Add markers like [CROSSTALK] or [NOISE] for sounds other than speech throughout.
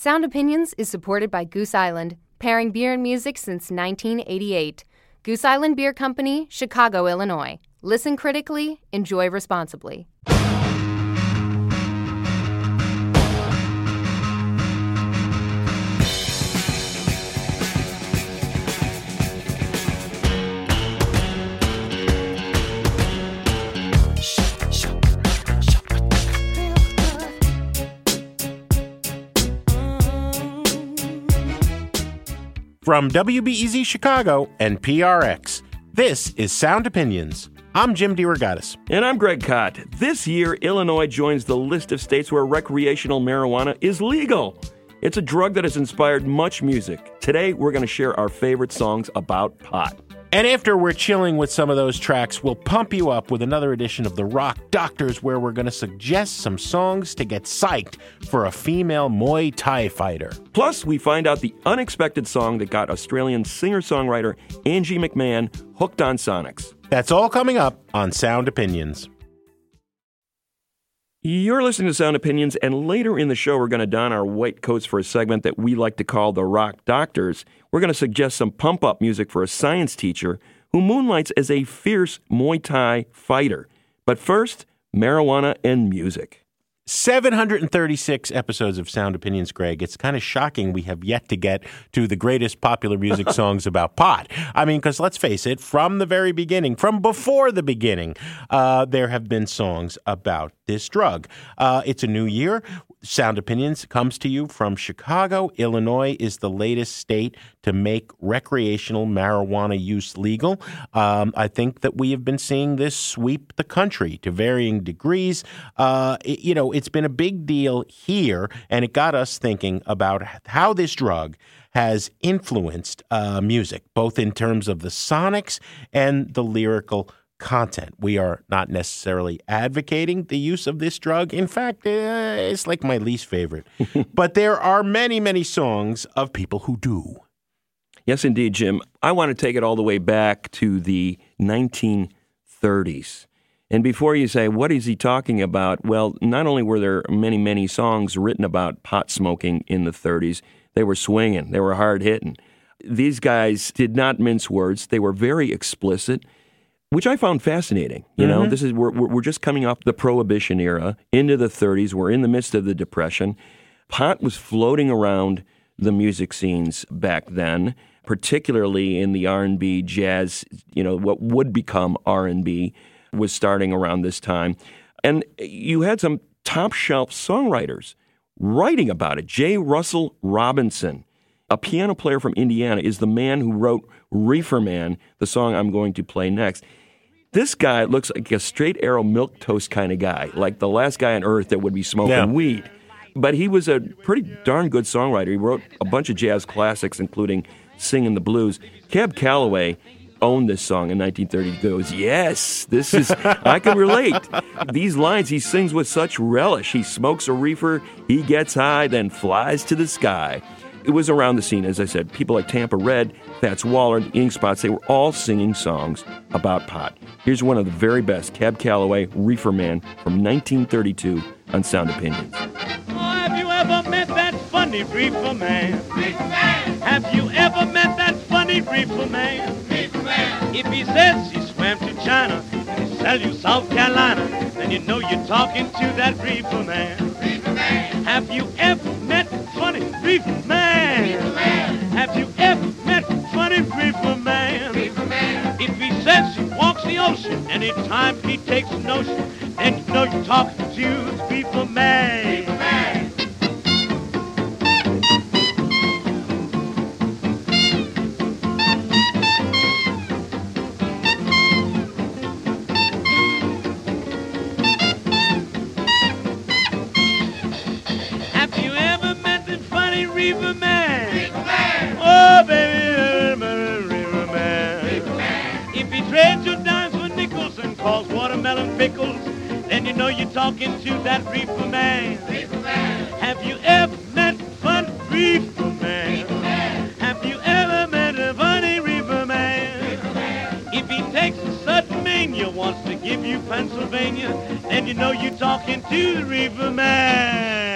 Sound Opinions is supported by Goose Island, pairing beer and music since 1988. Goose Island Beer Company, Chicago, Illinois. Listen critically, enjoy responsibly. From WBEZ Chicago and PRX, this is Sound Opinions. I'm Jim DeRogatis. And I'm Greg Kot. This year, Illinois joins the list of states where recreational marijuana is legal. It's a drug that has inspired much music. Today, we're going to share our favorite songs about pot. And after we're chilling with some of those tracks, we'll pump you up with another edition of The Rock Doctors, where we're going to suggest some songs to get psyched for a female Muay Thai fighter. Plus, we find out the unexpected song that got Australian singer songwriter Angie McMahon hooked on Sonics. That's all coming up on Sound Opinions. You're listening to Sound Opinions, and later in the show, we're going to don our white coats for a segment that we like to call the Rock Doctors. We're going to suggest some pump up music for a science teacher who moonlights as a fierce Muay Thai fighter. But first, marijuana and music. 736 episodes of Sound Opinions, Greg. It's kind of shocking we have yet to get to the greatest popular music [LAUGHS] songs about pot. I mean, because let's face it, from the very beginning, from before the beginning, uh, there have been songs about this drug. Uh, it's a new year. Sound Opinions comes to you from Chicago. Illinois is the latest state to make recreational marijuana use legal. Um, I think that we have been seeing this sweep the country to varying degrees. Uh, it, you know, it's been a big deal here, and it got us thinking about how this drug has influenced uh, music, both in terms of the sonics and the lyrical content. We are not necessarily advocating the use of this drug. In fact, uh, it's like my least favorite. [LAUGHS] but there are many, many songs of people who do. Yes, indeed, Jim. I want to take it all the way back to the 1930s. And before you say, what is he talking about? Well, not only were there many, many songs written about pot smoking in the 30s, they were swinging, they were hard hitting. These guys did not mince words, they were very explicit which I found fascinating. You know, mm-hmm. this is we're we're just coming off the Prohibition era into the 30s. We're in the midst of the Depression. Pot was floating around the music scenes back then, particularly in the R&B, jazz. You know, what would become R&B was starting around this time, and you had some top shelf songwriters writing about it. J. Russell Robinson a piano player from Indiana, is the man who wrote Reefer Man, the song I'm going to play next. This guy looks like a straight arrow milk toast kind of guy, like the last guy on earth that would be smoking yeah. weed. But he was a pretty darn good songwriter. He wrote a bunch of jazz classics, including Singing the Blues. Cab Calloway owned this song in 1930. He goes, Yes, this is, I can relate. [LAUGHS] These lines he sings with such relish. He smokes a reefer, he gets high, then flies to the sky it was around the scene, as I said. People like Tampa Red, Fats Waller, the Ink Spots, they were all singing songs about pot. Here's one of the very best Cab Calloway, Reefer Man from 1932 on Sound Opinions. Oh, have you ever met that funny reefer man? Reefer man. Have you ever met that funny reefer man? Reefer man. If he says he swam to China and he sell you South Carolina, then you know you're talking to that reefer man. Reefer man. Have you ever met funny reefer man? Ocean, anytime he takes notion, know you're talking to reefer man. man. Pickles, then you know you're talking to that reefer man. Reefer man. Have you ever met fun reefer man? reefer man? Have you ever met a funny reefer man? reefer man? If he takes a sudden mania, wants to give you Pennsylvania, then you know you're talking to the reefer man.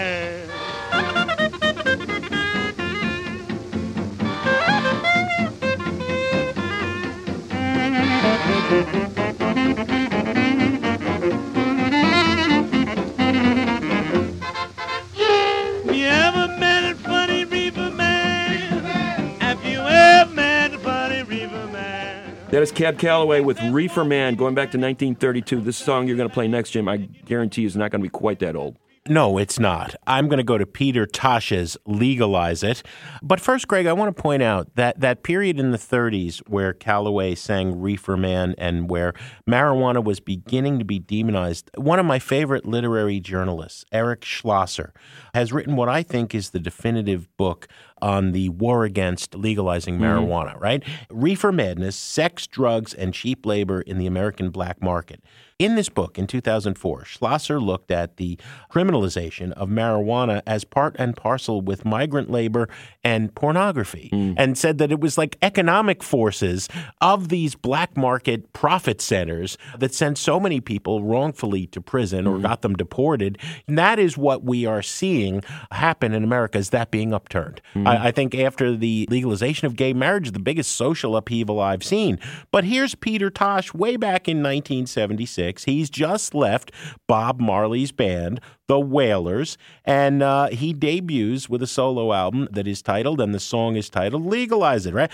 That is Cab Calloway with Reefer Man going back to 1932. This song you're going to play next, Jim, I guarantee is not going to be quite that old. No, it's not. I'm going to go to Peter Tosh's Legalize It. But first, Greg, I want to point out that that period in the 30s where Calloway sang Reefer Man and where marijuana was beginning to be demonized, one of my favorite literary journalists, Eric Schlosser, has written what I think is the definitive book on the war against legalizing mm-hmm. marijuana, right? Reefer Madness, Sex, Drugs, and Cheap Labor in the American Black Market. In this book in 2004, Schlosser looked at the criminalization of marijuana as part and parcel with migrant labor and pornography mm. and said that it was like economic forces of these black market profit centers that sent so many people wrongfully to prison or mm-hmm. got them deported. And that is what we are seeing happen in America is that being upturned. Mm. I, I think after the legalization of gay marriage, the biggest social upheaval I've seen. But here's Peter Tosh way back in 1976. He's just left Bob Marley's band, The Wailers, and uh, he debuts with a solo album that is titled, and the song is titled Legalize It, right?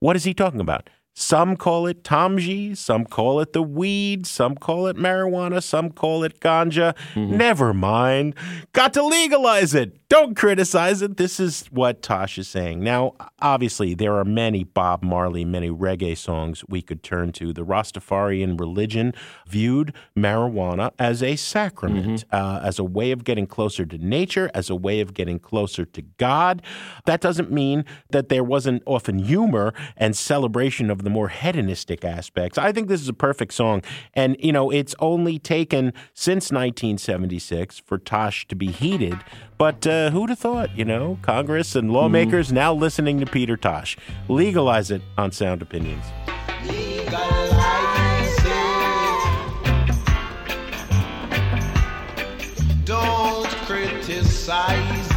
What is he talking about? Some call it Tomji, some call it the weed, some call it marijuana, some call it ganja. Never mind. Got to legalize it. Don't criticize it. This is what Tosh is saying. Now, obviously, there are many Bob Marley, many reggae songs we could turn to. The Rastafarian religion viewed marijuana as a sacrament, uh, as a way of getting closer to nature, as a way of getting closer to God. That doesn't mean that there wasn't often humor and celebration of the more hedonistic aspects. I think this is a perfect song. And, you know, it's only taken since 1976 for Tosh to be heated. But uh, who'd have thought, you know, Congress and lawmakers now listening to Peter Tosh. Legalize it on Sound Opinions. Legalize. Don't criticize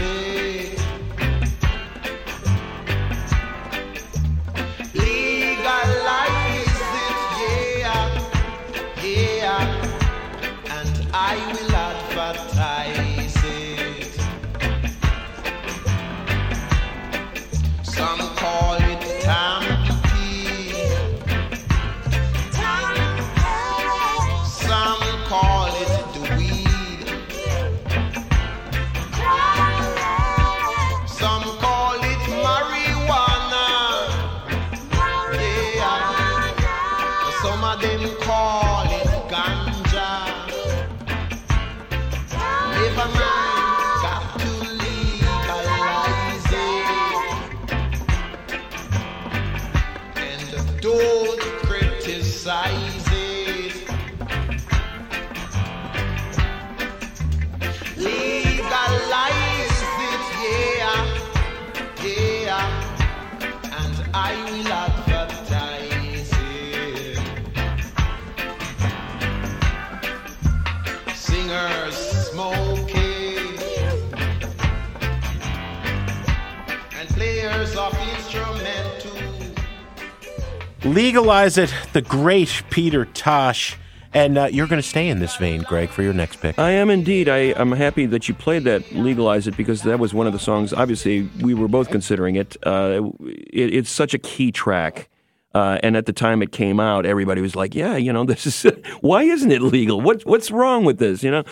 Legalize it, the great Peter Tosh. And uh, you're going to stay in this vein, Greg, for your next pick. I am indeed. I, I'm happy that you played that Legalize It because that was one of the songs. Obviously, we were both considering it. Uh, it it's such a key track. Uh, and at the time it came out, everybody was like, "Yeah, you know, this is [LAUGHS] why isn't it legal? What what's wrong with this?" You know,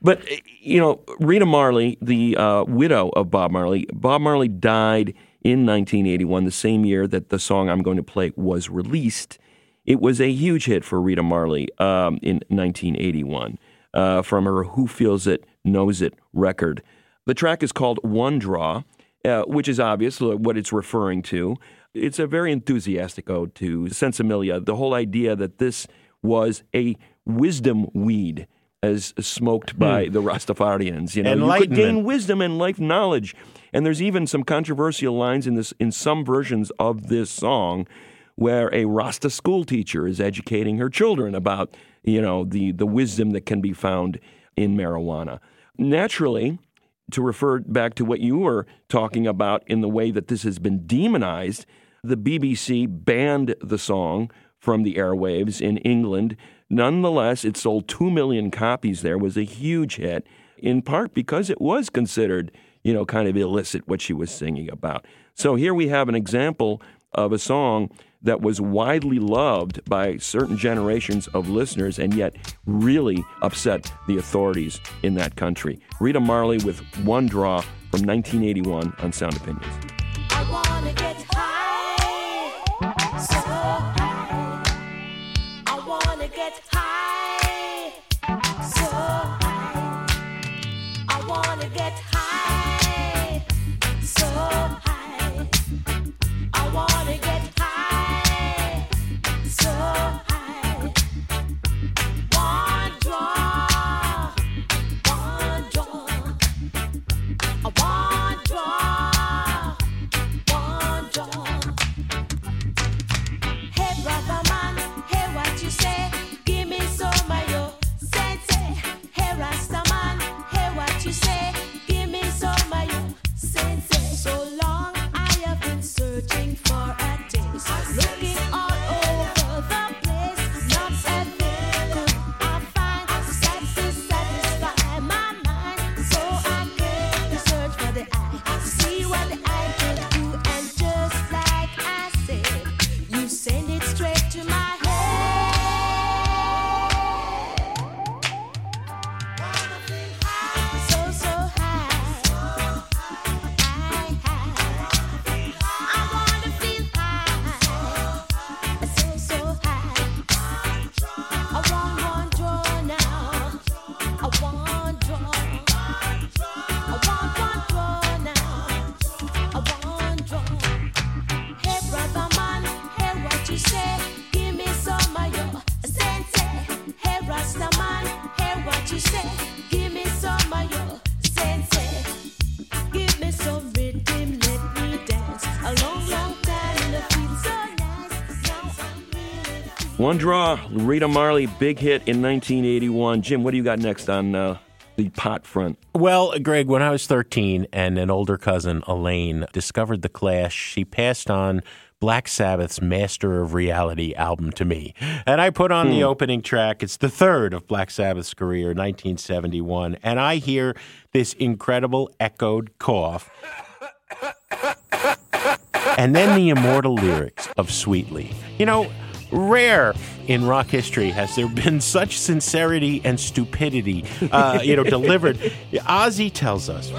but you know, Rita Marley, the uh, widow of Bob Marley, Bob Marley died in 1981, the same year that the song I'm going to play was released. It was a huge hit for Rita Marley um, in 1981 uh, from her "Who Feels It Knows It" record. The track is called "One Draw," uh, which is obvious what it's referring to. It's a very enthusiastic ode to sinsemilla. The whole idea that this was a wisdom weed, as smoked by the Rastafarians. You know, you could gain wisdom and life knowledge. And there's even some controversial lines in this in some versions of this song where a Rasta school teacher is educating her children about, you know, the, the wisdom that can be found in marijuana. Naturally, to refer back to what you were talking about in the way that this has been demonized, the BBC banned the song from the airwaves in England. Nonetheless, it sold 2 million copies there, was a huge hit, in part because it was considered, you know, kind of illicit what she was singing about. So here we have an example of a song that was widely loved by certain generations of listeners and yet really upset the authorities in that country. Rita Marley with One Draw from 1981 on Sound Opinions. One Draw, Rita Marley, big hit in 1981. Jim, what do you got next on uh, the pot front? Well, Greg, when I was 13 and an older cousin, Elaine, discovered The Clash, she passed on Black Sabbath's Master of Reality album to me. And I put on the opening track. It's the third of Black Sabbath's career, 1971. And I hear this incredible echoed cough. And then the immortal lyrics of Sweet Leaf. You know, rare in rock history has there been such sincerity and stupidity, uh, you know, delivered. Ozzy tells us.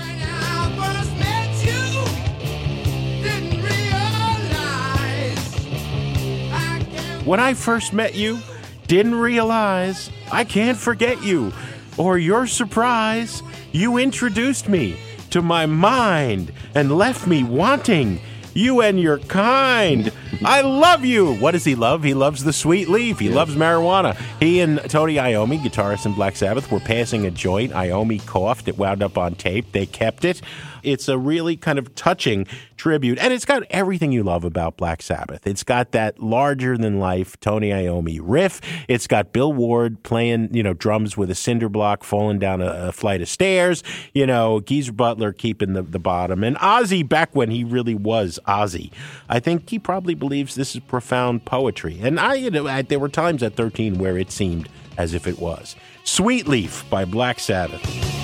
When I first met you, didn't realize I can't forget you or your surprise. You introduced me to my mind and left me wanting you and your kind. I love you. What does he love? He loves the sweet leaf. He loves marijuana. He and Tony Iommi, guitarist in Black Sabbath, were passing a joint. Iommi coughed. It wound up on tape. They kept it. It's a really kind of touching tribute, and it's got everything you love about Black Sabbath. It's got that larger than life Tony Iommi riff. It's got Bill Ward playing, you know, drums with a cinder block falling down a, a flight of stairs. You know, Geezer Butler keeping the, the bottom, and Ozzy back when he really was Ozzy. I think he probably believes this is profound poetry, and I, you know, I, there were times at 13 where it seemed as if it was. Sweet Leaf by Black Sabbath.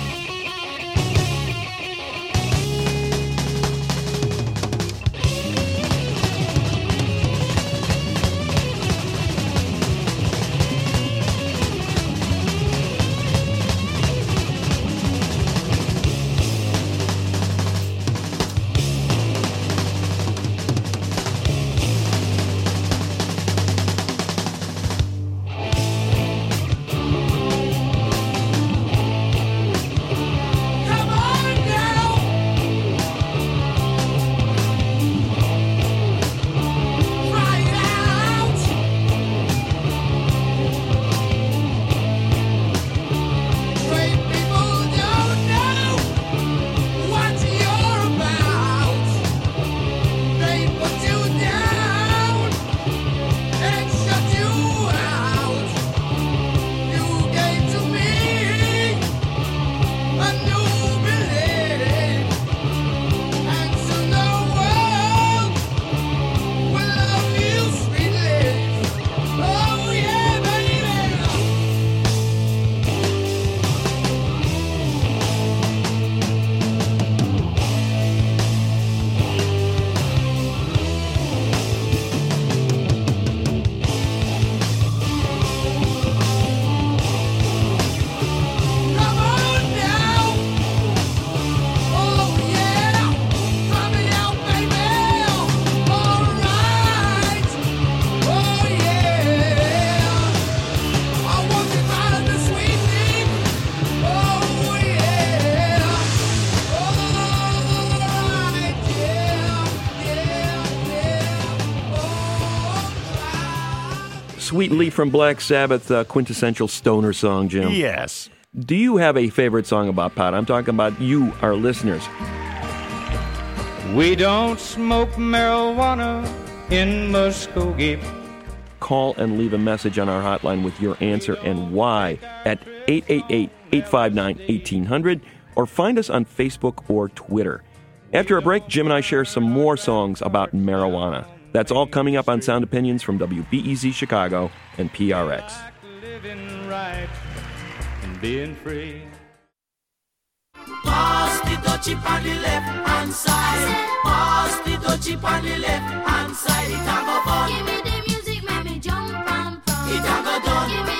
Sweet Leaf from Black Sabbath, uh, quintessential stoner song, Jim. Yes. Do you have a favorite song about pot? I'm talking about you, our listeners. We don't smoke marijuana in Muskogee. Call and leave a message on our hotline with your answer and why at 888 859 1800 or find us on Facebook or Twitter. After a break, Jim and I share some more songs about marijuana. That's all coming up on Sound Opinions from WBEZ Chicago and PRX. Pass the on the left hand side. Pass the on the left hand side. A go fun. Give me the music, make me jump. It a go done.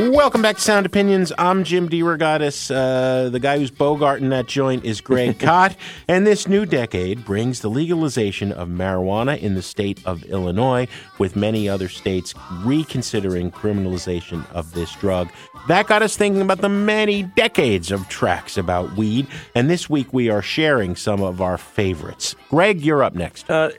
Welcome back to Sound Opinions. I'm Jim DeRogatis. Uh, the guy who's bogarting that joint is Greg [LAUGHS] Kot. And this new decade brings the legalization of marijuana in the state of Illinois, with many other states reconsidering criminalization of this drug. That got us thinking about the many decades of tracks about weed. And this week we are sharing some of our favorites. Greg, you're up next. Uh,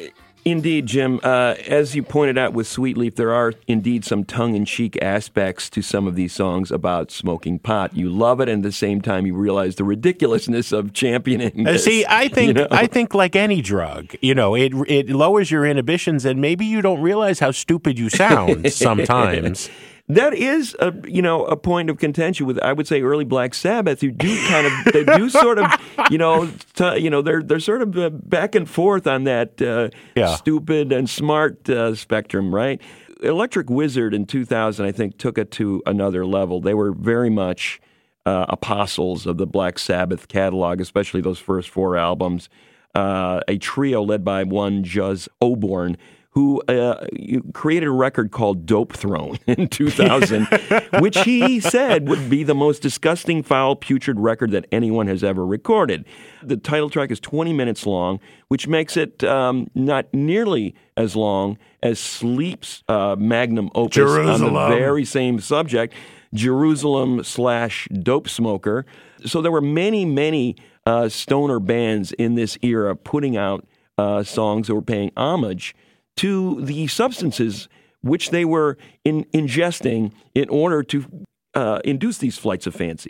indeed, Jim. Uh, as you pointed out with Sweet Leaf, there are indeed some tongue in cheek aspects to some of these songs about smoking pot. You love it, and at the same time, you realize the ridiculousness of championing. Uh, this, See, I think you know? I think like any drug, you know, it it lowers your inhibitions, and maybe you don't realize how stupid you sound [LAUGHS] sometimes. That is a you know a point of contention with I would say early Black Sabbath who do kind of they do sort of you know t- you know they're they're sort of uh, back and forth on that uh, Yeah. stupid and smart uh, spectrum right? Electric Wizard in 2000 I think took it to another level. They were very much uh, apostles of the Black Sabbath catalog especially those first four albums. Uh, a trio led by one Jus Oborn who uh, created a record called Dope Throne [LAUGHS] in 2000, [LAUGHS] which he said would be the most disgusting, foul, putrid record that anyone has ever recorded. The title track is 20 minutes long, which makes it um, not nearly as long as Sleep's uh, magnum opus on the very same subject, Jerusalem slash Dope Smoker. So there were many, many uh, stoner bands in this era putting out uh, songs that were paying homage to the substances which they were in, ingesting in order to uh, induce these flights of fancy.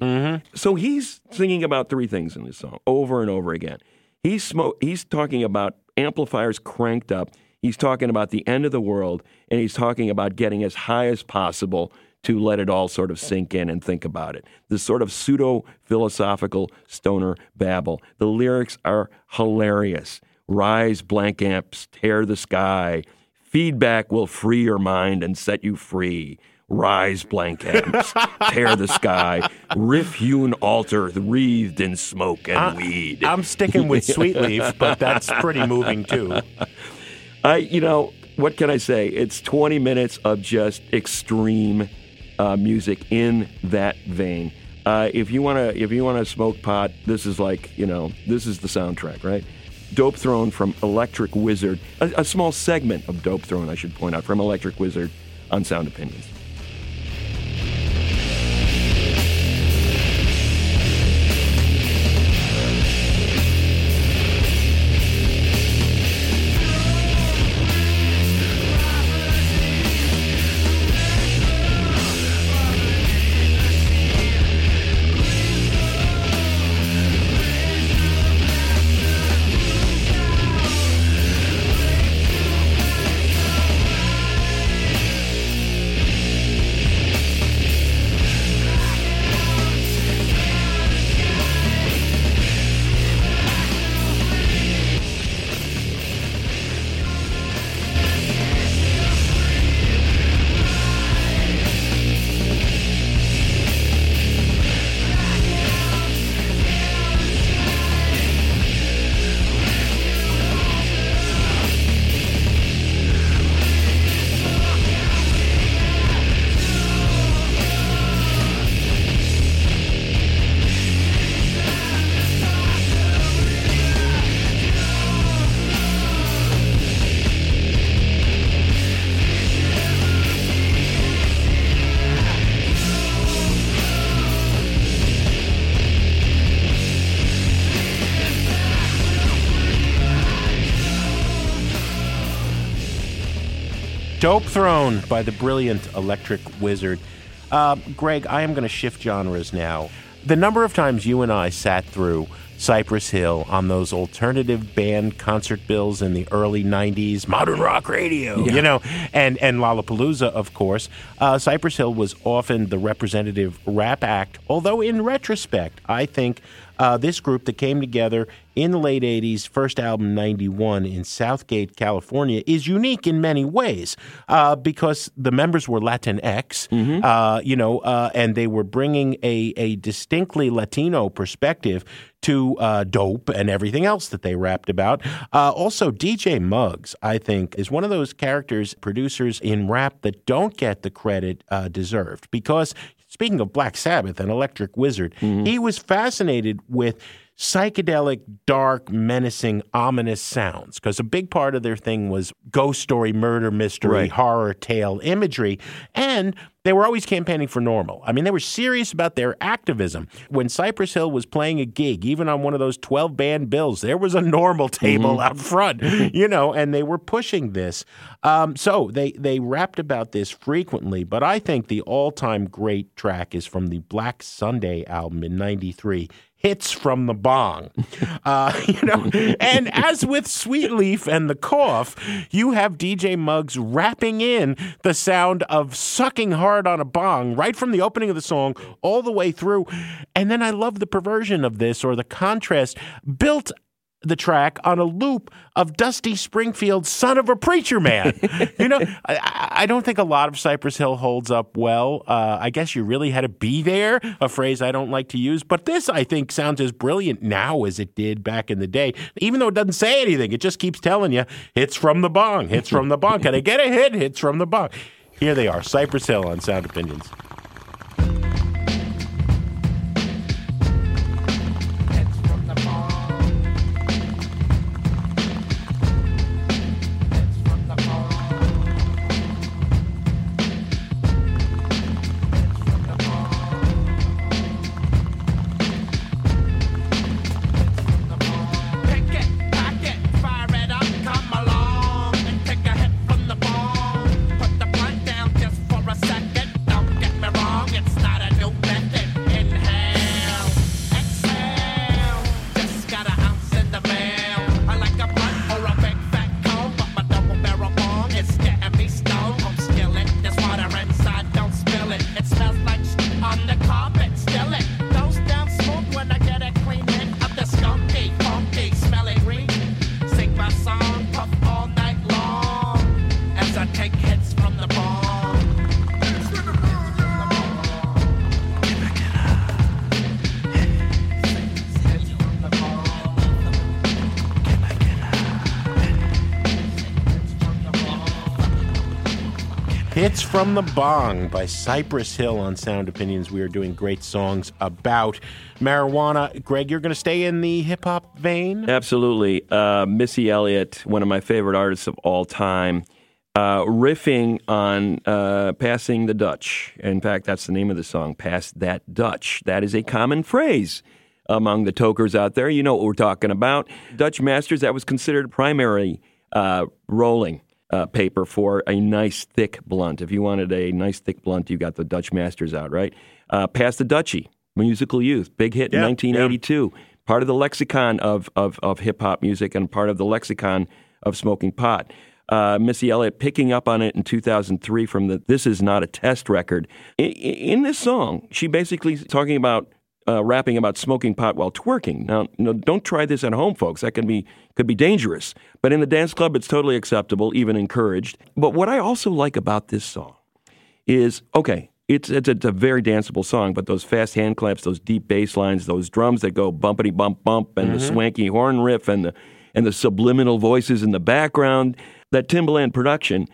So he's singing about three things in this song over and over again. He's smo- he's talking about amplifiers cranked up. He's talking about the end of the world, and he's talking about getting as high as possible to let it all sort of sink in and think about it. This sort of pseudo philosophical stoner babble. The lyrics are hilarious. Rise, blank amps, tear the sky. Feedback will free your mind and set you free. Rise, blank amps, [LAUGHS] tear the sky. Riff hewn altar wreathed in smoke and weed. I'm sticking with Sweet Leaf, but that's pretty moving too. I, you know, what can I say? It's 20 minutes of just extreme uh, music in that vein. Uh, if you want to, if you want to smoke pot, this is like, you know, this is the soundtrack, right? Dope Throne from Electric Wizard, a, a small segment of Dope Throne, I should point out, from Electric Wizard on Sound Opinions. Dope Throne by the brilliant Electric Wizard. Uh, Greg, I am going to shift genres now. The number of times you and I sat through Cypress Hill on those alternative band concert bills in the early 90s, modern rock radio, you know, and, and Lollapalooza, of course. Uh, Cypress Hill was often the representative rap act, although in retrospect, I think uh, this group that came together in the late 80s, first album 91 in Southgate, California, is unique in many ways uh, because the members were Latinx, uh, you know, uh, and they were bringing a, a distinctly Latino perspective to uh, dope and everything else that they rapped about. Uh, also, DJ Muggs, I think, is one of those characters, producers in rap that don't get the credit uh, deserved because Speaking of Black Sabbath and Electric Wizard, he was fascinated with psychedelic, dark, menacing, ominous sounds because a big part of their thing was ghost story, murder mystery, Right. horror tale imagery. And they were always campaigning for NORML. I mean, they were serious about their activism. When Cypress Hill was playing a gig, even on one of those 12 band bills, there was a NORML table out front, [LAUGHS] you know, and they were pushing this. Um, so they, they rapped about this frequently, but I think the all time great track is from the Black Sunday album in 93 hits from the bong. Uh, [LAUGHS] you know, and as with Sweet Leaf and the cough, you have DJ Muggs rapping in the sound of sucking hard on a bong right from the opening of the song all the way through. And then I love the perversion of this or the contrast built the track on a loop of Dusty Springfield's "Son of a Preacher Man." you know, I- I, don't think a lot of Cypress Hill holds up well. Uh, I guess you really had to be there, a phrase I don't like to use. But this, I think, sounds as brilliant now as it did back in the day. Even though it doesn't say anything, it just keeps telling you hits from the bong, hits from the bong. Can I get a hit? Hits from the bong. Here they are, Cypress Hill on Sound Opinions. From the Bong by Cypress Hill on Sound Opinions. We are doing great songs about marijuana. Greg, you're going to stay in the hip hop vein? Absolutely. Uh, Missy Elliott, one of my favorite artists of all time, uh, riffing on uh, Passing the Dutch. In fact, that's the name of the song, Pass That Dutch. That is a common phrase among the tokers out there. You know what we're talking about. Dutch Masters, that was considered primary uh, rolling. Uh, paper for a nice thick blunt. If you wanted a nice thick blunt, you got the Dutch Masters out, right? Uh, Pass the Dutchie, Musical Youth, big hit in Yeah, 1982 part of the lexicon of, of, of hip hop music and part of the lexicon of smoking pot. Uh, Missy Elliott picking up on it in 2003 from the This Is Not a Test record. In, in this song, she basically talking about uh, rapping about smoking pot while twerking. Now, no, don't try this at home, folks. That can be could be dangerous. But in the dance club, it's totally acceptable, even encouraged. But what I also like about this song is okay. It's, it's it's a very danceable song, but those fast hand claps, those deep bass lines, those drums that go bumpity bump bump, and the swanky horn riff, and the and the subliminal voices in the background, that Timbaland production.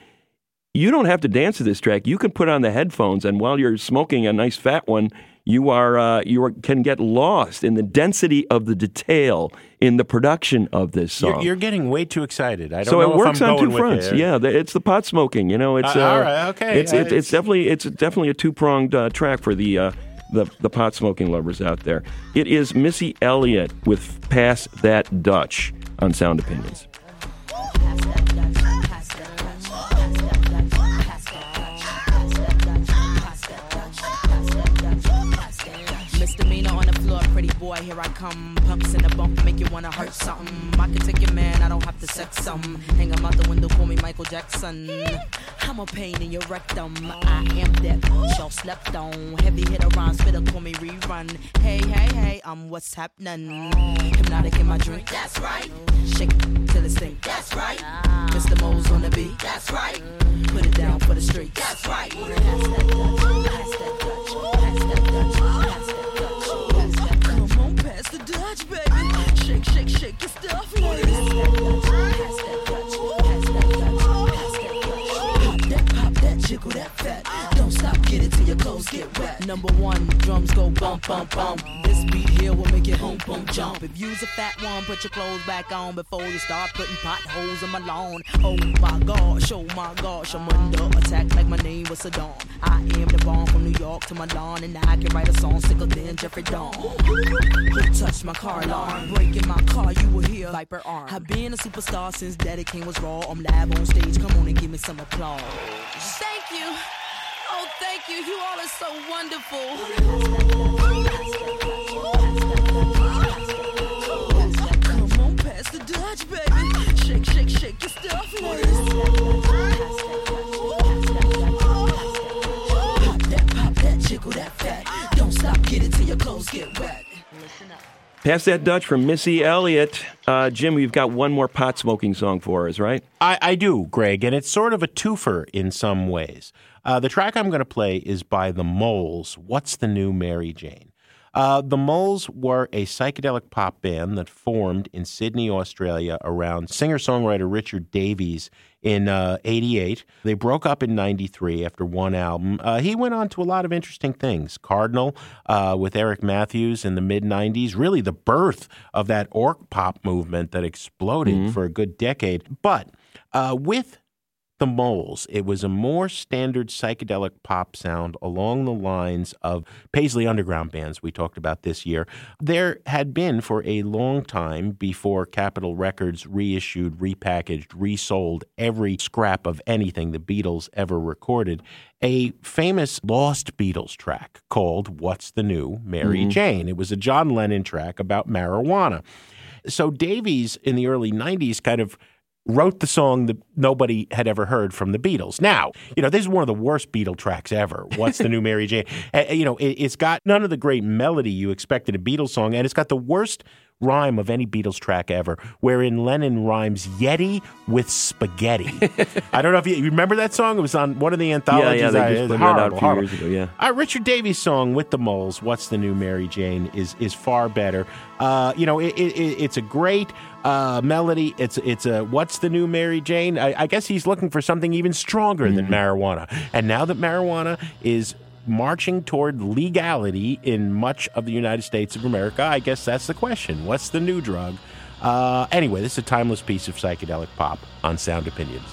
You don't have to dance to this track. You can put on the headphones, and while you're smoking a nice fat one, you are uh, you are, can get lost in the density of the detail in the production of this song. You're, you're getting way too excited. I don't So know it works if I'm on two fronts. it. Yeah, the, it's the pot smoking. You know, it's Uh, uh, all right, okay. It's Uh, it's, it's- it's definitely it's definitely a two pronged uh, track for the uh, the the pot smoking lovers out there. It is Missy Elliott with "Pass That Dutch" on Sound Opinions. Boy, here I come. Pumps in the bump, make you wanna hurt something. I can take your man, I don't have to sex some. Hang him out the window, call me Michael Jackson. I'm a pain in your rectum. I am that bitch y'all slept on. Heavy hitter rhyme, spitter, call me rerun. Hey, hey, hey, I'm what's happening. Hypnotic in my drink, that's right. Shake till it's stink, that's right. Mr. Mo's on the beat, that's right. Put it down for the streets, that's right. Pass that Dutch, pass that Dutch, pass that Dutch, pass Shake, shake, your stuff. Pass that pass that pass that. Pop that, pop that, jiggle that get it till your clothes get wet. Number one, drums go bump, bump, bump. This beat here will make it boom, boom, jump. If you's a fat one, put your clothes back on before you start putting potholes in my lawn. Oh my gosh, oh my gosh, I'm under attack like my name was Saddam. I am the bomb from New York to Milan, and I can write a song sicker than Jeffrey Dawn. Who touched my car alarm? Breaking my car, you will hear Viper arm. I've been a superstar since Daddy King was raw. I'm live on stage, come on and give me some applause. Thank you. Thank you. You all are so wonderful. Come on, pass the Dutch, baby. Shake, shake, shake your stuff, ladies. Pop that, pop that, jiggle that fat. Don't stop, get it till your clothes get wet. Pass that Dutch from Missy Elliott. Uh, Jim, we've got one more pot smoking song for us, right? I, I do, Greg, and it's sort of a twofer in some ways. Uh, the track I'm going to play is by The Moles. What's the New Mary Jane? Uh, the Moles were a psychedelic pop band that formed in Sydney, Australia, around singer songwriter Richard Davies in uh, 88. They broke up in 93 after one album. Uh, he went on to a lot of interesting things. Cardinal uh, with Eric Matthews in the mid 90s, really the birth of that orch pop movement that exploded for a good decade. But uh, with the Moles, it was a more standard psychedelic pop sound along the lines of Paisley Underground bands we talked about this year. There had been for a long time before Capitol Records reissued, repackaged, resold every scrap of anything the Beatles ever recorded, a famous lost Beatles track called What's the New Mary mm-hmm. Jane. It was a John Lennon track about marijuana. So Davies in the early 90s kind of wrote the song that nobody had ever heard from the Beatles. Now, you know, this is one of the worst Beatle tracks ever. What's the [LAUGHS] new Mary Jane? Uh, you know, it, it's got none of the great melody you expect in a Beatles song, and it's got the worst rhyme of any Beatles track ever, wherein Lennon rhymes Yeti with spaghetti. [LAUGHS] I don't know if you, you remember that song. It was on one of the anthologies. yeah, yeah, they I- just it's put it out a few years ago, yeah. Uh, Richard Davies' song with the Moles, "What's the New Mary Jane," is is far better. Uh, you know, it, it, it- it's a great uh, melody. It's it's a "What's the New Mary Jane." I, I guess he's looking for something even stronger than marijuana. And now that marijuana is marching toward legality in much of the United States of America, I guess that's the question: What's the new drug? Uh, anyway, this is a timeless piece of psychedelic pop on Sound Opinions.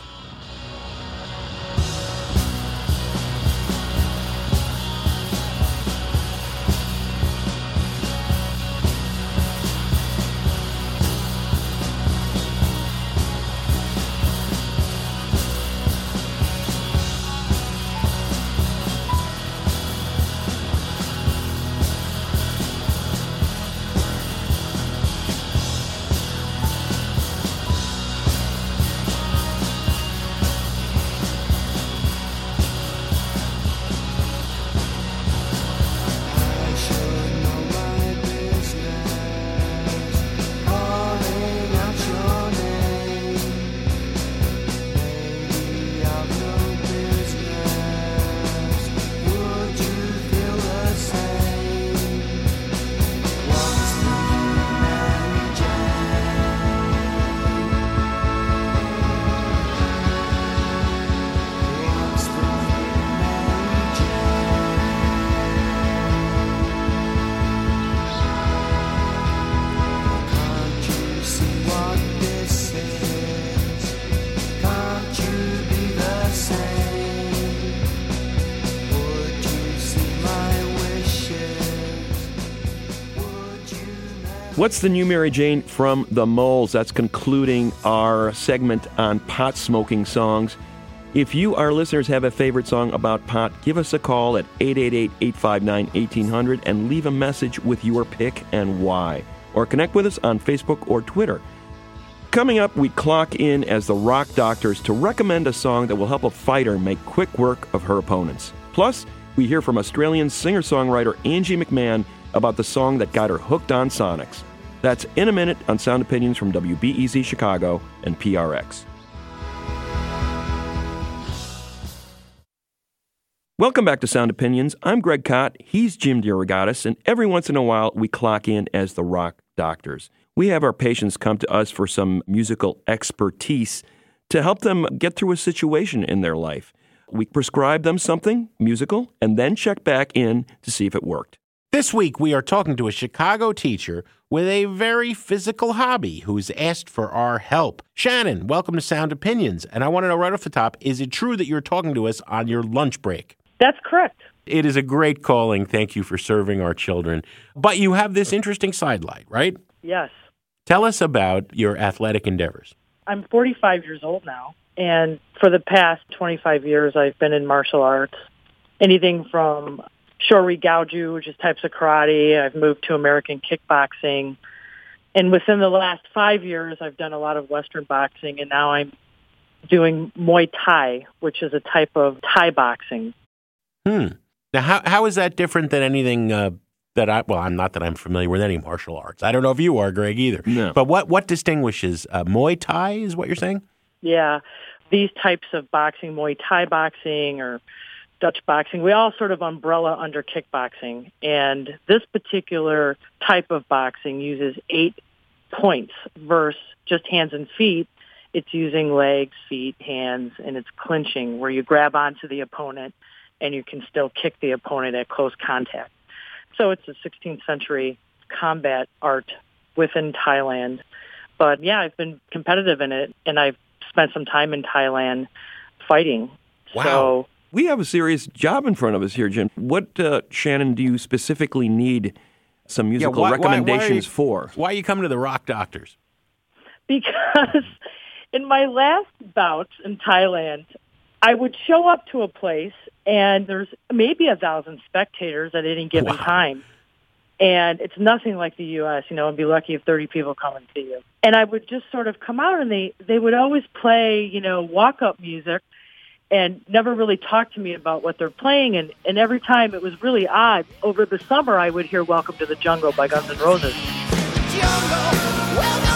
What's the new Mary Jane from the Moles? That's concluding our segment on pot smoking songs. If you, our listeners, have a favorite song about pot, give us a call at 888 859 1800 and leave a message with your pick and why. Or connect with us on Facebook or Twitter. Coming up, we clock in as the Rock Doctors to recommend a song that will help a fighter make quick work of her opponents. Plus, we hear from Australian singer songwriter Angie McMahon about the song that got her hooked on Sonics. That's in a minute on Sound Opinions from WBEZ Chicago and PRX. Welcome back to Sound Opinions. I'm Greg Kot. He's Jim DeRogatis, and every once in a while we clock in as the Rock Doctors. We have our patients come to us for some musical expertise to help them get through a situation in their life. We prescribe them something musical and then check back in to see if it worked. This week, we are talking to a Chicago teacher with a very physical hobby who's asked for our help. Shannon, welcome to Sound Opinions. And I want to know right off the top is it true that you're talking to us on your lunch break? That's correct. It is a great calling. Thank you for serving our children. But you have this interesting sidelight, right? Yes. Tell us about your athletic endeavors. I'm 45 years old now, and for the past 25 years, I've been in martial arts. Anything from shori gaoju, which is types of karate. I've moved to American kickboxing. And within the last five years, I've done a lot of Western boxing, and now I'm doing Muay Thai, which is a type of Thai boxing. Hmm. Now, how, how is that different than anything uh, that I, well, I'm not that I'm familiar with any martial arts. I don't know if you are, Greg, either. No. But what, what distinguishes uh, Muay Thai, is what you're saying? Yeah, these types of boxing, Muay Thai boxing or Dutch boxing, we all sort of umbrella under kickboxing. And this particular type of boxing uses eight points versus just hands and feet. It's using legs, feet, hands, and it's clinching where you grab onto the opponent and you can still kick the opponent at close contact. So it's a 16th century combat art within Thailand. But yeah, I've been competitive in it and I've spent some time in Thailand fighting. Wow. So We have a serious job in front of us here, Jim. What, uh, Shannon, do you specifically need some musical why- why- why recommendations you- for? Why are you coming to the Rock Doctors? because [LAUGHS] in my last bout in Thailand, I would show up to a place and there's maybe a thousand spectators at any given Wow. time. And it's nothing like the U.S., you know, and be lucky if 30 people come and see you. And I would just sort of come out and they, they would always play, you know, walk-up music and never really talk to me about what they're playing. And, and every time it was really odd. Over the summer, I would hear Welcome to the Jungle by Guns N' Roses. which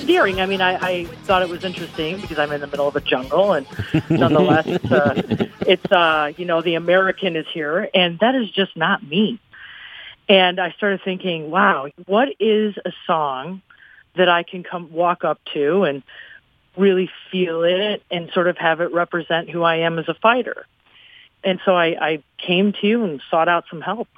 endearing. I mean, I, I thought it was interesting because I'm in the middle of a jungle, and nonetheless, [LAUGHS] uh, it's uh, you know the American is here, and that is just not me. And I started thinking, wow, what is a song that I can come walk up to and really feel it and sort of have it represent who I am as a fighter? And so I, I came to you and sought out some help.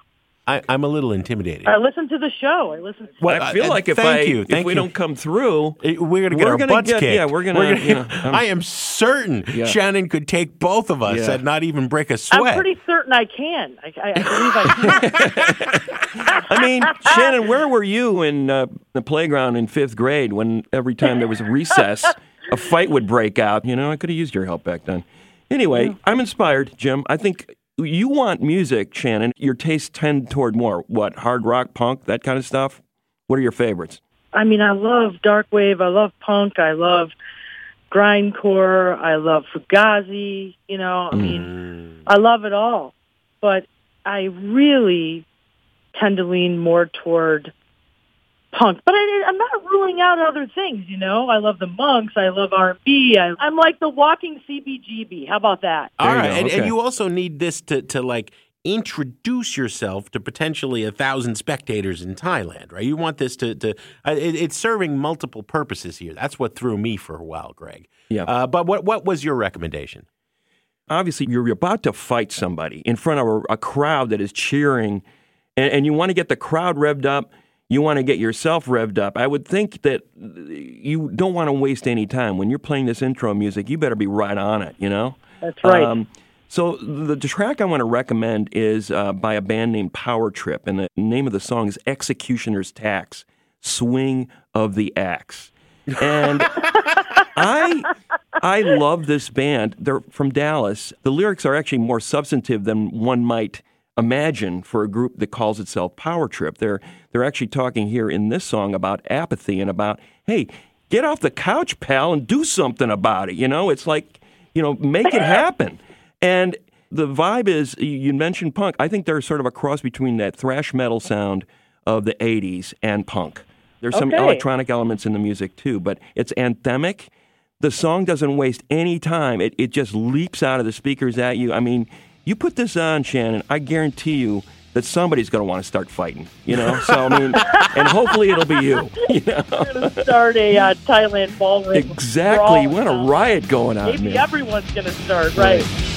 I, I'm a little intimidated. I listen to the show. I listened. Well, I feel uh, like if thank I you, if we you. don't come through, Uh, We're gonna get our gonna butts get- kicked. yeah, we're gonna, you know, [LAUGHS] um, I am certain Yeah. Shannon could take both of us Yeah. and not even break a sweat. I'm pretty certain I can. I, I, I believe I can. [LAUGHS] I mean, Shannon, where were you in uh, the playground in fifth grade when every time there was a recess, a fight would break out? You know, I could have used your help back then. Anyway, I'm inspired, Jim. I think you want music, Shannon. Your tastes tend toward more what hard rock, punk, that kind of stuff. What are your favorites? I mean, I love dark wave. I love punk. I love grindcore. I love fugazi. You know, I mean, mm. I love it all. But I really tend to lean more toward punk. But I, I'm not ruling out other things. You know, I love the Monks. I love R&B. I, I'm like the walking CBGB. How about that? All There you and, and you also need this to to like introduce yourself to potentially a thousand spectators in Thailand, right? You want this to to uh, it, it's serving multiple purposes here. That's what threw me for a while, Greg. Yeah. Uh, but what what was your recommendation? obviously you're about to fight somebody in front of a, a crowd that is cheering and, and you want to get the crowd revved up you want to get yourself revved up i would think that you don't want to waste any time when you're playing this intro music you better be right on it you know That's right. Um, So the, the track I want to recommend is uh, by a band named Power Trip, and the name of the song is Executioner's Tax, Swing of the Axe. And [LAUGHS] I I love this band. They're from Dallas. The lyrics are actually more substantive than one might imagine for a group that calls itself Power Trip. They're they're actually talking here in this song about apathy and about hey, get off the couch, pal, and do something about it. You know, it's like you know, make it happen. And the vibe is you- mentioned punk. I think they're sort of a cross between that thrash metal sound of the '80s and punk. There's some Okay. electronic elements in the music too, but it's anthemic. The song doesn't waste any time. It it just leaps out of the speakers at you. I mean, you put this on, Shannon. I guarantee you that somebody's going to want to start fighting. You know, so I mean, and hopefully it'll be you. [LAUGHS] You know, start a uh, Thailand ballroom. exactly. You want a riot going on, Maybe man. everyone's gonna start, right? Go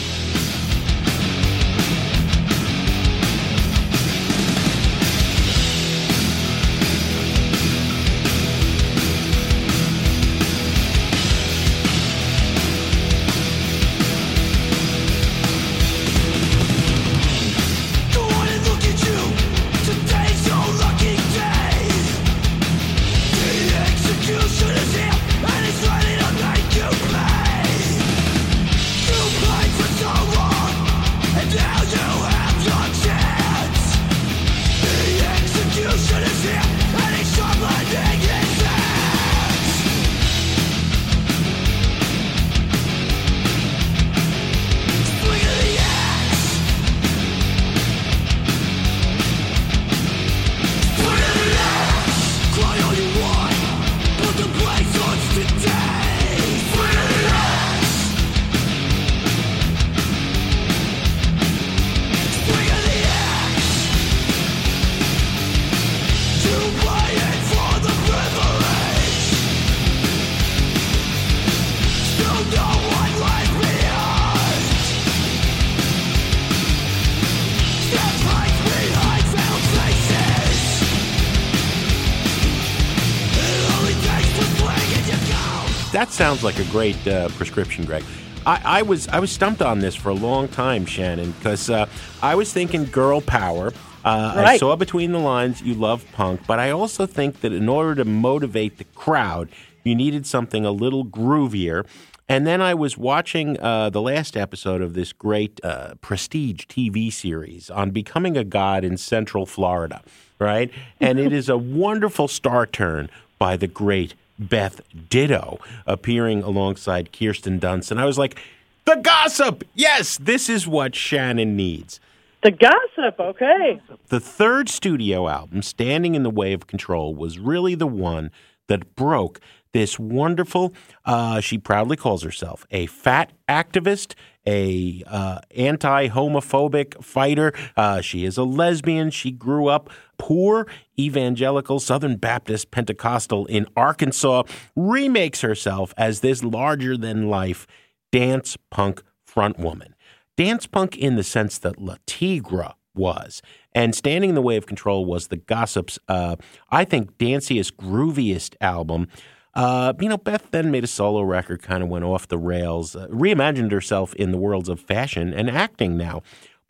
sounds like a great uh, prescription, Greg. I, I was I was stumped on this for a long time, Shannon, because uh, I was thinking girl power. Uh, I saw between the lines you love punk, but I also think that in order to motivate the crowd, you needed something a little groovier. And then I was watching uh, the last episode of this great uh, prestige TV series on becoming a god in Central Florida, right? And it [LAUGHS] is a wonderful star turn by the great Beth Ditto appearing alongside Kirsten Dunst. And I was like, the gossip! Yes, this is what Shannon needs. The gossip, okay. The third studio album, Standing in the Way of Control, was really the one that broke this wonderful, uh, she proudly calls herself a fat activist, a uh, anti-homophobic fighter. Uh, she is a lesbian. She grew up poor, evangelical, Southern Baptist Pentecostal in Arkansas, remakes herself as this larger-than-life dance punk frontwoman dance punk in the sense that Le Tigre was. And Standing in the Way of Control was the Gossips, uh, I think, danciest, grooviest album. Uh, you know, Beth then made a solo record, kind of went off the rails, uh, reimagined herself in the worlds of fashion and acting now.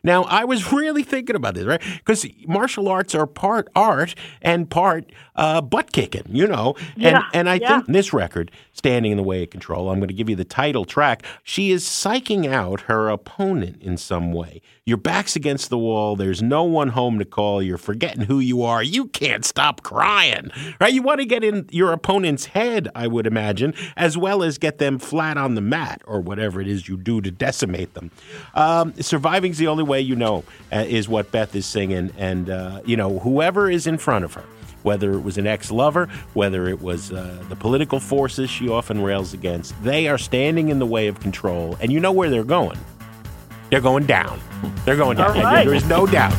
Now, I was really thinking about this, right? Because martial arts are part art and part uh, butt kicking, you know. And, Yeah, and I yeah. think this record, Standing in the Way of Control, I'm going to give you the title track. She is psyching out her opponent in some way. Your back's against the wall. There's no one home to call. You're forgetting who you are. You can't stop crying, right? You want to get in your opponent's head, I would imagine, as well as get them flat on the mat or whatever it is you do to decimate them. Um, Surviving's the only way you know, uh, is what Beth is singing. And, uh, you know, whoever is in front of her, whether it was an ex lover, whether it was uh, the political forces she often rails against, they are standing in the way of control. And you know where they're going. They're going down. They're going down. Right. There is no doubt.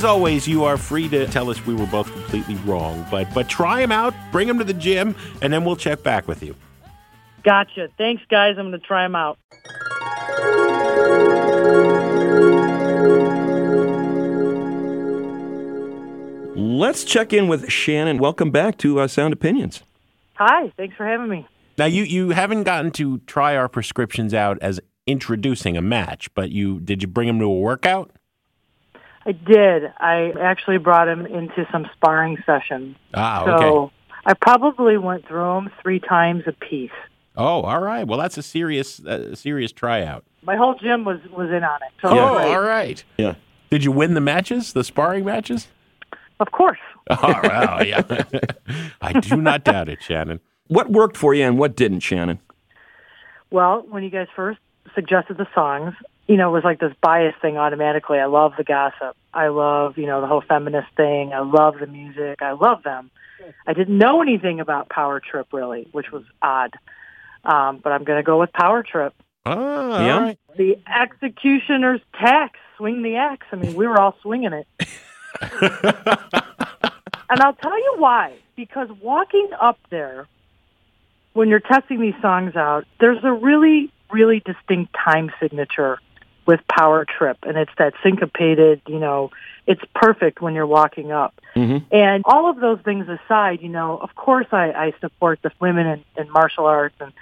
As always, you are free to tell us we were both completely wrong, but but try them out, bring them to the gym, and then we'll check back with you. Gotcha. Thanks, guys. I'm going to try them out. Let's check in with Shannon. Welcome back to uh, Sound Opinions. Hi. Thanks for having me. Now, you you haven't gotten to try our prescriptions out as introducing a match, but you did you bring them to a workout? I did. I actually brought him into some sparring sessions. Ah, so okay. I probably went through them three times a piece. Oh, all right. Well, that's a serious uh, serious tryout. My whole gym was was in on it. So Oh, it all right. Yeah. Did you win the matches, the sparring matches? Of course. [LAUGHS] Oh, wow, yeah. [LAUGHS] I do not doubt it, Shannon. What worked for you and what didn't, Shannon? Well, when you guys first suggested the songs, you know, it was like this bias thing automatically. I love the gossip. I love, you know, the whole feminist thing. I love the music. I love them. I didn't know anything about Power Trip really, which was odd. Um, but I'm going to go with Power Trip. Oh, Yeah? all right. The executioner's tax. Swing the axe. I mean, we were all swinging it. [LAUGHS] and I'll tell you why. Because walking up there, when you're testing these songs out, there's a really, really distinct time signature with Power Trip. And it's that syncopated, you know, it's perfect when you're walking up. Mhm. And all of those things aside, you know, of course I, I support the women in, in martial arts and,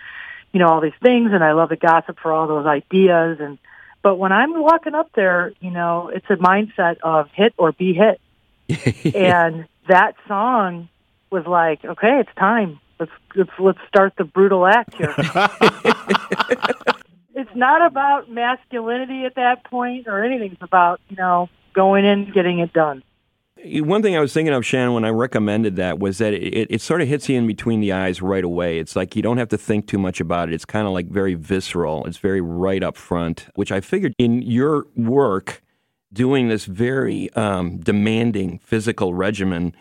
you know, all these things. And I love the gossip for all those ideas. And, but when I'm walking up there, you know, it's a mindset of hit or be hit. [LAUGHS] and that song was like, okay, it's time. Let's let's let's start the brutal act here. [LAUGHS] it's not about masculinity at that point or anything. It's about you know going in, getting it done. One thing I was thinking of, Shannon, when I recommended that was that it, it sort of hits you in between the eyes right away. It's like you don't have to think too much about it. It's kind of like very visceral. It's very right up front, which I figured in your work, doing this very um, demanding physical regimen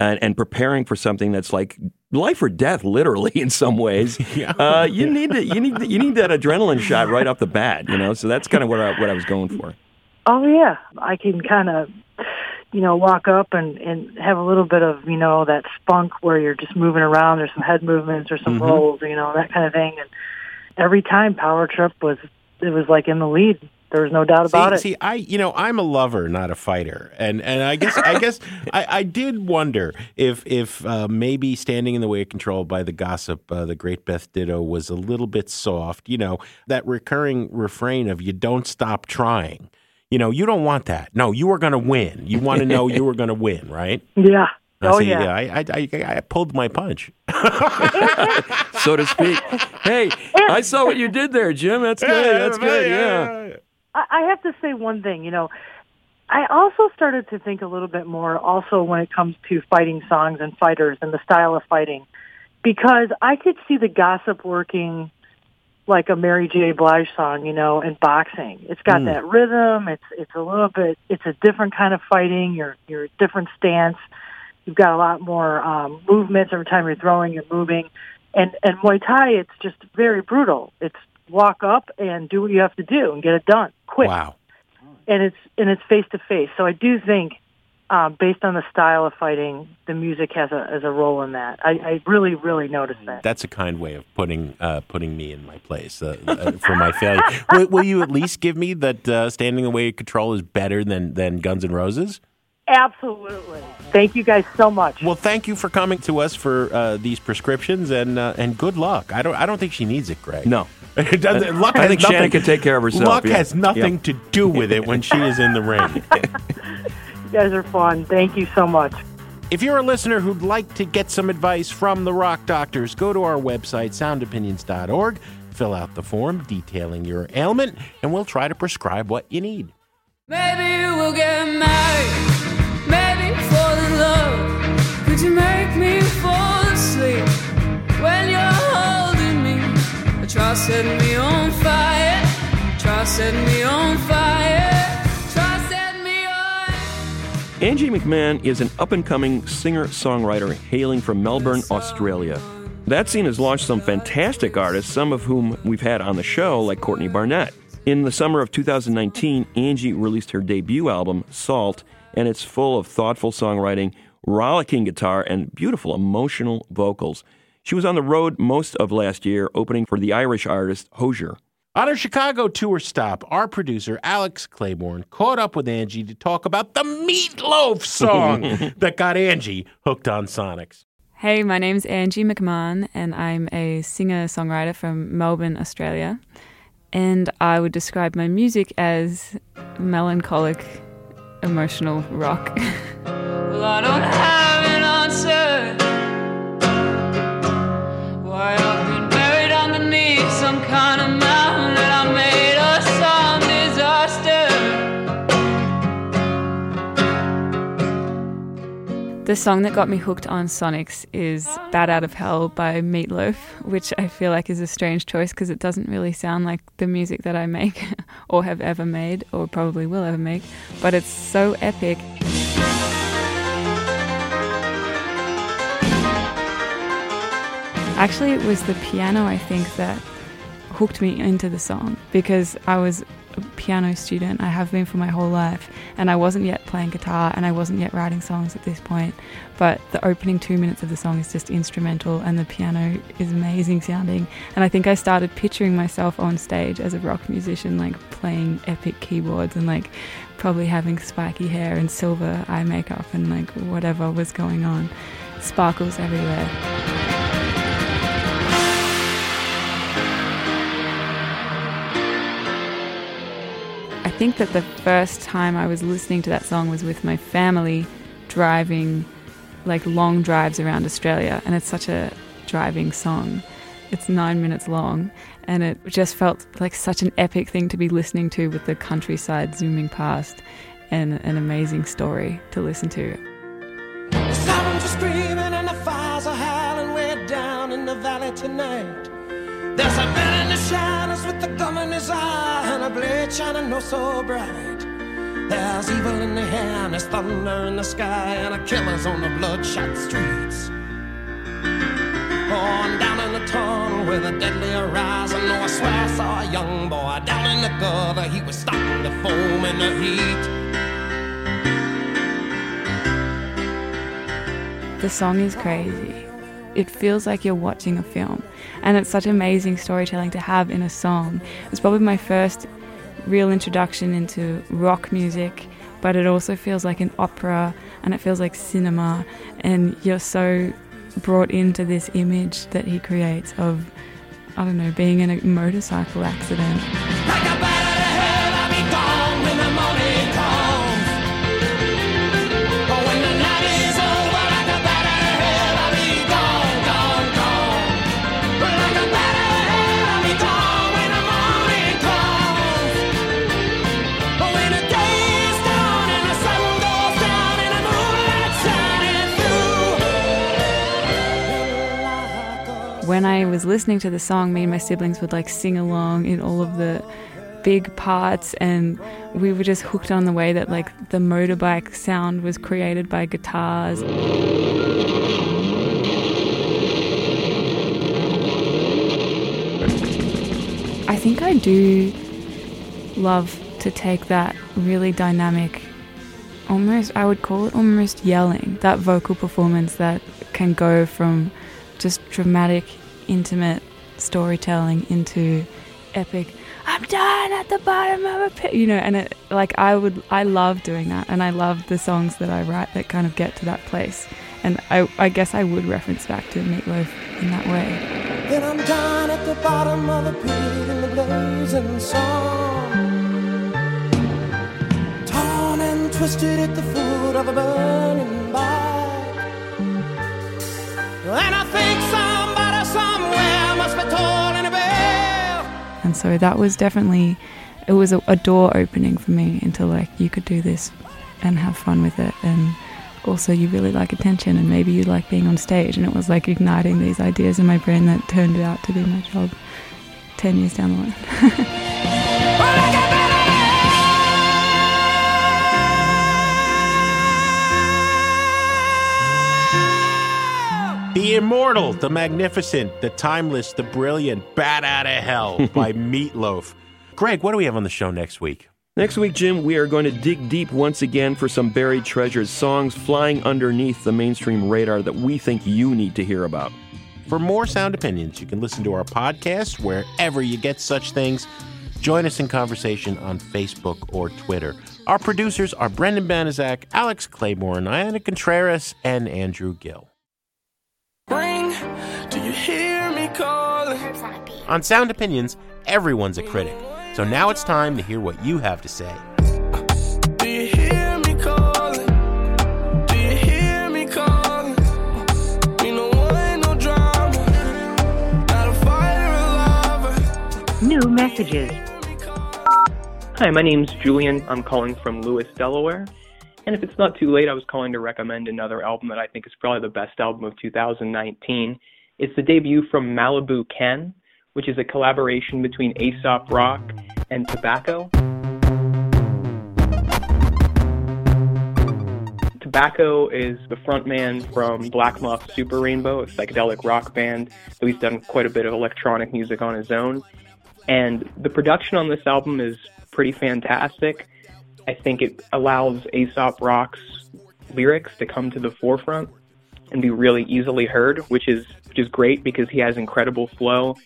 and, and preparing for something that's like life or death, literally [LAUGHS] in some ways. [LAUGHS] uh, you need to, you need you need that adrenaline shot right off the bat. You know, so that's kind of what I, what I was going for. Oh yeah, I can kind of, you know, walk up and and have a little bit of you know that spunk where you're just moving around. There's some head movements or some rolls, you know, that kind of thing. And every time Power Trip was, it was like in the lead. There was no doubt about see, it. see, I you know I'm a lover, not a fighter, and and I guess I guess [LAUGHS] I, I did wonder if if uh, maybe standing in the way of control by the gossip, uh, the great Beth Ditto was a little bit soft. You know that recurring refrain of "you don't stop trying." You know you don't want that. No, you are going to win. You want to know you are going to win, right? [LAUGHS] yeah. Uh, Oh see, yeah. I, I, I I pulled my punch. [LAUGHS] so to speak. Hey, I saw what you did there, Jim. That's good. That's good. Yeah. I I have to say one thing, you know, I also started to think a little bit more also when it comes to fighting songs and fighters and the style of fighting because I could see the gossip working like a Mary J. Blige song, you know, in boxing. It's got that rhythm. It's it's a little bit. It's a different kind of fighting. You're you're a different stance. You've got a lot more um, movements every time you're throwing. You're moving, and and Muay Thai. It's just very brutal. It's walk up and do what you have to do and get it done quick. Wow. And it's and it's face to face. So I do think. Um, based on the style of fighting, the music has a has a role in that. I, I really, really noticed that. That's a kind way of putting uh, putting me in my place uh, uh, for my failure. [LAUGHS] will, will you at least give me that uh, standing away control is better than than Guns N' Roses? Absolutely. Thank you guys so much. Well, thank you for coming to us for uh, these prescriptions, and uh, and good luck. I don't I don't think she needs it, Greg. No. [LAUGHS] it doesn't. Luck I has think nothing, Shannon can take care of herself, Luck yeah. has nothing Yeah. to do with it when she is in the ring. [LAUGHS] You guys are fun. Thank you so much. If you're a listener who'd like to get some advice from the Rock Doctors, go to our website, soundopinions.org, fill out the form detailing your ailment, and we'll try to prescribe what you need. Maybe we'll get married. Angie McMahon is an up and coming singer songwriter hailing from Melbourne, Australia. That scene has launched some fantastic artists, some of whom we've had on the show, like Courtney Barnett. In the summer of 2019, Angie released her debut album, Salt, and it's full of thoughtful songwriting, rollicking guitar, and beautiful emotional vocals. She was on the road most of last year, opening for the Irish artist Hozier. On her Chicago tour stop, our producer, Alex Claiborne, caught up with Angie to talk about the Meatloaf [LAUGHS] song that got Angie hooked on Sonics. Hey, my name's Angie McMahon, and I'm a singer songwriter from Melbourne, Australia. And I would describe my music as melancholic, emotional rock. [LAUGHS] well, The song that got me hooked on Sonics is Bat Out of Hell by Meatloaf, which I feel like is a strange choice because it doesn't really sound like the music that I make [LAUGHS] or have ever made or probably will ever make, but it's so epic. Actually, it was the piano, I think, that hooked me into the song because I was a piano student. I have been for my whole life, and I wasn't yet playing guitar and I wasn't yet writing songs at this point. But the opening two minutes of the song is just instrumental, and the piano is amazing sounding. And I think I started picturing myself on stage as a rock musician, like playing epic keyboards and like probably having spiky hair and silver eye makeup and like whatever was going on, sparkles everywhere. Think that the first time I was listening to that song was with my family driving like long drives around Australia and it's such a driving song. It's 9 minutes long and it just felt like such an epic thing to be listening to with the countryside zooming past and an amazing story to listen to. The sirens are screaming and the fires are howling way down in the valley tonight. There's a man in the shadows with the gun in his eye and a blade shining no so bright. There's evil in the air and there's thunder in the sky and a killer's on the bloodshot streets. Oh, and down in the tunnel with a deadly horizon. Oh, I swear I saw a young boy down in the gutter. He was starting to foam in the heat. The song is crazy. It feels like you're watching a film, and it's such amazing storytelling to have in a song. It's probably my first real introduction into rock music, but it also feels like an opera and it feels like cinema, and you're so brought into this image that he creates of, I don't know, being in a motorcycle accident. When I was listening to the song, me and my siblings would like sing along in all of the big parts, and we were just hooked on the way that like the motorbike sound was created by guitars. I think I do love to take that really dynamic, almost, I would call it almost yelling, that vocal performance that can go from just dramatic, intimate storytelling into epic. I'm dying at the bottom of a pit, you know, and it like I would, I love doing that, and I love the songs that I write that kind of get to that place, and I, I guess I would reference back to Meatloaf in that way. Then I'm down at the bottom of the pit in the blazing sun. Torn and twisted at the foot of a burning bike. And I think And so that was definitely, it was a, a door opening for me into like, you could do this and have fun with it. And also, you really like attention and maybe you like being on stage. And it was like igniting these ideas in my brain that turned out to be my job 10 years down the line. [LAUGHS] The immortal, the magnificent, the timeless, the brilliant, Bat Out of Hell [LAUGHS] by Meatloaf. Greg, what do we have on the show next week? Next week, Jim, we are going to dig deep once again for some buried treasures, songs flying underneath the mainstream radar that we think you need to hear about. For more sound opinions, you can listen to our podcast wherever you get such things. Join us in conversation on Facebook or Twitter. Our producers are Brendan Banaszak, Alex Claiborne, Ayana Contreras, and Andrew Gill. Ring, do you hear me calling? On Sound Opinions, everyone's a critic. So now it's time to hear what you have to say. Do you hear me calling? Do you hear me calling? You know no drama. Not a fire alive. New messages. Hi, my name's Julian. I'm calling from Lewes, Delaware. And if it's not too late, I was calling to recommend another album that I think is probably the best album of 2019. It's the debut from Malibu Ken, which is a collaboration between Aesop Rock and Tobacco. Tobacco is the frontman from Black Moth Super Rainbow, a psychedelic rock band, though he's done quite a bit of electronic music on his own. And the production on this album is pretty fantastic. I think it allows Aesop Rock's lyrics to come to the forefront and be really easily heard, which is which is great because he has incredible flow.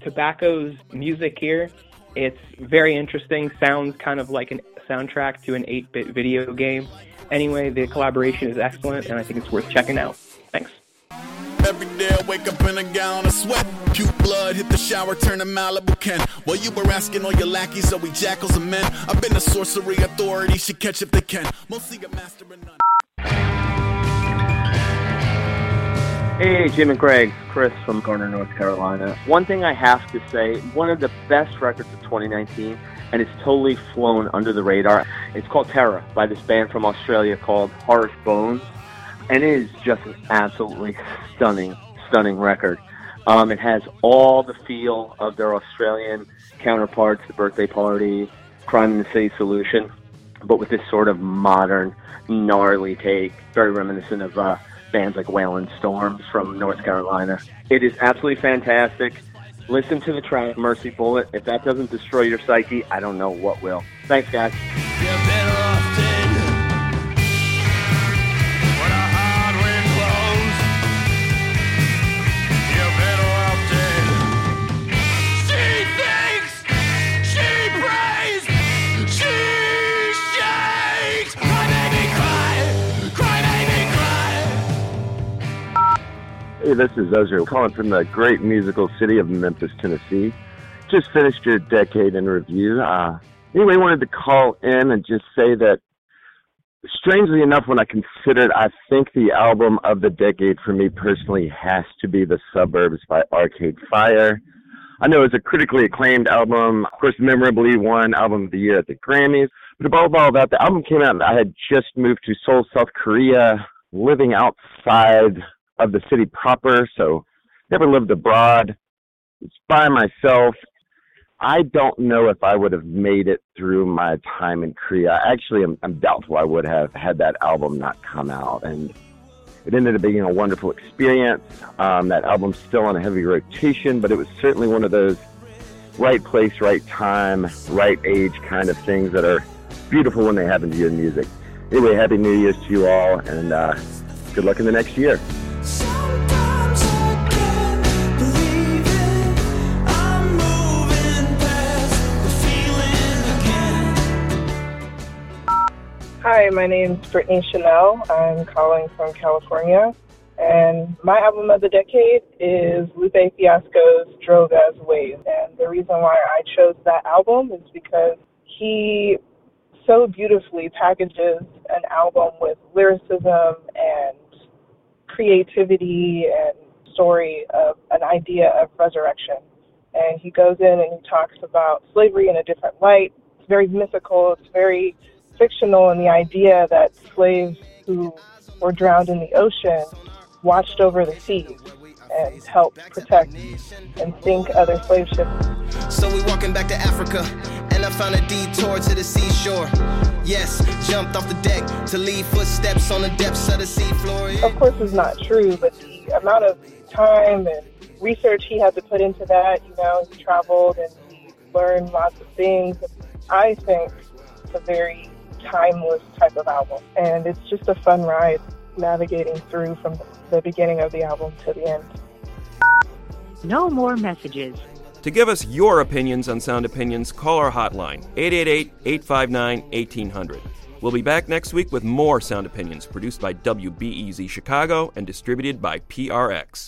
Tobacco's music here, it's very interesting, sounds kind of like a soundtrack to an 8-bit video game. Anyway, the collaboration is excellent and I think it's worth checking out. Thanks. Every day I wake up in a gallon of sweat. Puke blood, hit the shower, turn to Malibu Ken. While you were asking all your lackeys, are we jackals or men? I've been a sorcery authority, should catch if they can. Mostly a master of none. Hey, Jim and Greg, Chris from Garner, North Carolina. One thing I have to say, one of the best records of 2019, and it's totally flown under the radar. It's called Terra by this band from Australia called Harsh Bones, and it is just an absolutely stunning, stunning record. Um, it has all the feel of their Australian counterparts, The Birthday Party, Crime in the City Solution, but with this sort of modern, gnarly take, very reminiscent of uh, bands like Wailing Storms from North Carolina. It is absolutely fantastic. Listen to the track Mercy Bullet. If that doesn't destroy your psyche, I don't know what will. Thanks, guys. Hey, this is Ezra calling from the great musical city of Memphis, Tennessee. Just finished your decade in review. Uh, anyway, wanted to call in and just say that, strangely enough, when I considered, I think the album of the decade for me personally has to be The Suburbs by Arcade Fire. I know it's a critically acclaimed album, of course, memorably won Album of the Year at the Grammys. But above all that, the album came out and I had just moved to Seoul, South Korea, living outside of the city proper, so never lived abroad. It's by myself. I don't know if I would have made it through my time in Korea. Actually, I'm, I'm doubtful I would have had that album not come out. And it ended up being a wonderful experience. Um, that album's still on a heavy rotation, but it was certainly one of those right place, right time, right age kind of things that are beautiful when they happen to you in music. Anyway, Happy New Year's to you all, and uh, good luck in the next year. Hi, my name's Brittany Chanel. I'm calling from California. And my album of the decade is Lupe Fiasco's Drogas Wave. And the reason why I chose that album is because he so beautifully packages an album with lyricism and creativity and story of an idea of resurrection. And he goes in and he talks about slavery in a different light. It's very mythical, it's very fictional, and the idea that slaves who were drowned in the ocean watched over the seas and helped protect and sink other slave ships. So we're walking back to Africa, and I found a detour to the seashore. Yes, jumped off the deck to leave footsteps on the depths of the seafloor. Of course, it's not true, but the amount of time and research he had to put into that, you know, he traveled and he learn lots of things. I think it's a very timeless type of album, and it's just a fun ride navigating through from the beginning of the album to the end. No more messages. To give us your opinions on Sound Opinions, call our hotline, 888 859 1800. We'll be back next week with more Sound Opinions produced by WBEZ Chicago and distributed by PRX.